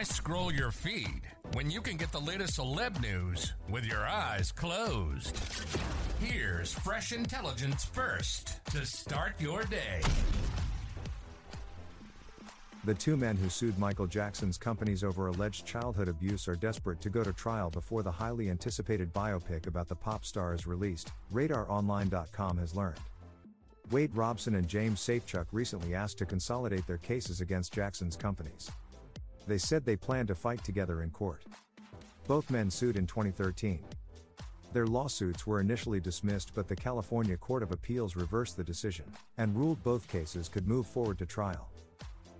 Why scroll your feed when you can get the latest celeb news with your eyes closed? Here's fresh intelligence first to start your day. The two men who sued Michael Jackson's companies over alleged childhood abuse are desperate to go to trial before the highly anticipated biopic about the pop star is released, RadarOnline.com has learned. Wade Robson and James Safechuck recently asked to consolidate their cases against Jackson's companies. They said they plan to fight together in court. Both men sued in 2013. Their lawsuits were initially dismissed, but the California Court of Appeals reversed the decision and ruled both cases could move forward to trial.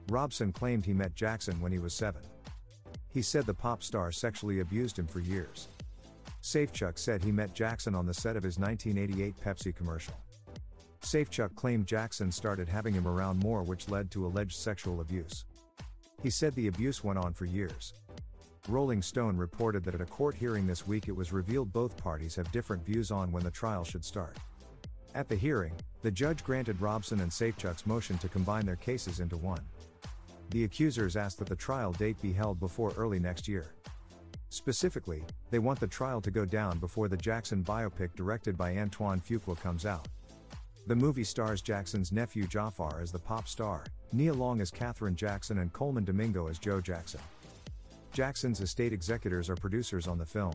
Robson claimed he met Jackson when he was seven. He said the pop star sexually abused him for years. Safechuck said he met Jackson on the set of his 1988 Pepsi commercial. Safechuck claimed Jackson started having him around more, which led to alleged sexual abuse. He said the abuse went on for years. Rolling Stone reported that at a court hearing this week it was revealed both parties have different views on when the trial should start. At the hearing, the judge granted Robson and Safechuck's motion to combine their cases into one. The accusers asked that the trial date be held before early next year. Specifically, they want the trial to go down before the Jackson biopic directed by Antoine Fuqua comes out. The movie stars Jackson's nephew Jaafar as the pop star, Nia Long as Katherine Jackson, and Colman Domingo as Joe Jackson. Jackson's estate executors are producers on the film.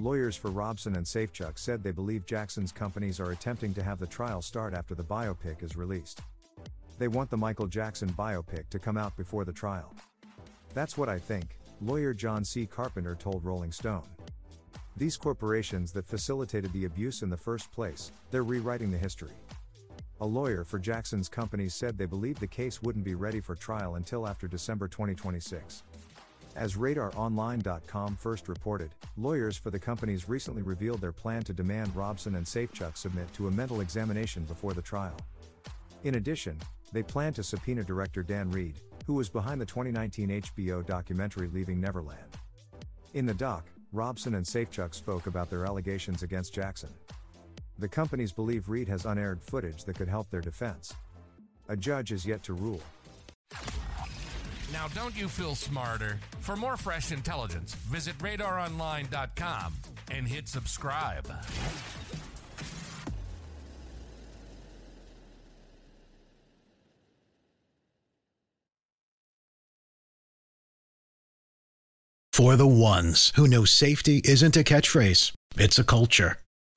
Lawyers for Robson and Safechuck said they believe Jackson's companies are attempting to have the trial start after the biopic is released. They want the Michael Jackson biopic to come out before the trial. That's what I think, lawyer John C. Carpenter told Rolling Stone. These corporations that facilitated the abuse in the first place, they're rewriting the history. A lawyer for Jackson's companies said they believe the case wouldn't be ready for trial until after December 2026. As RadarOnline.com first reported, lawyers for the companies recently revealed their plan to demand Robson and Safechuck submit to a mental examination before the trial. In addition, they plan to subpoena director Dan Reed, who was behind the 2019 HBO documentary Leaving Neverland. In the doc, Robson and Safechuck spoke about their allegations against Jackson. The companies believe Reed has unaired footage that could help their defense. A judge is yet to rule. Now, don't you feel smarter? For more fresh intelligence, visit radaronline.com and hit subscribe. For the ones who know safety isn't a catchphrase, it's a culture.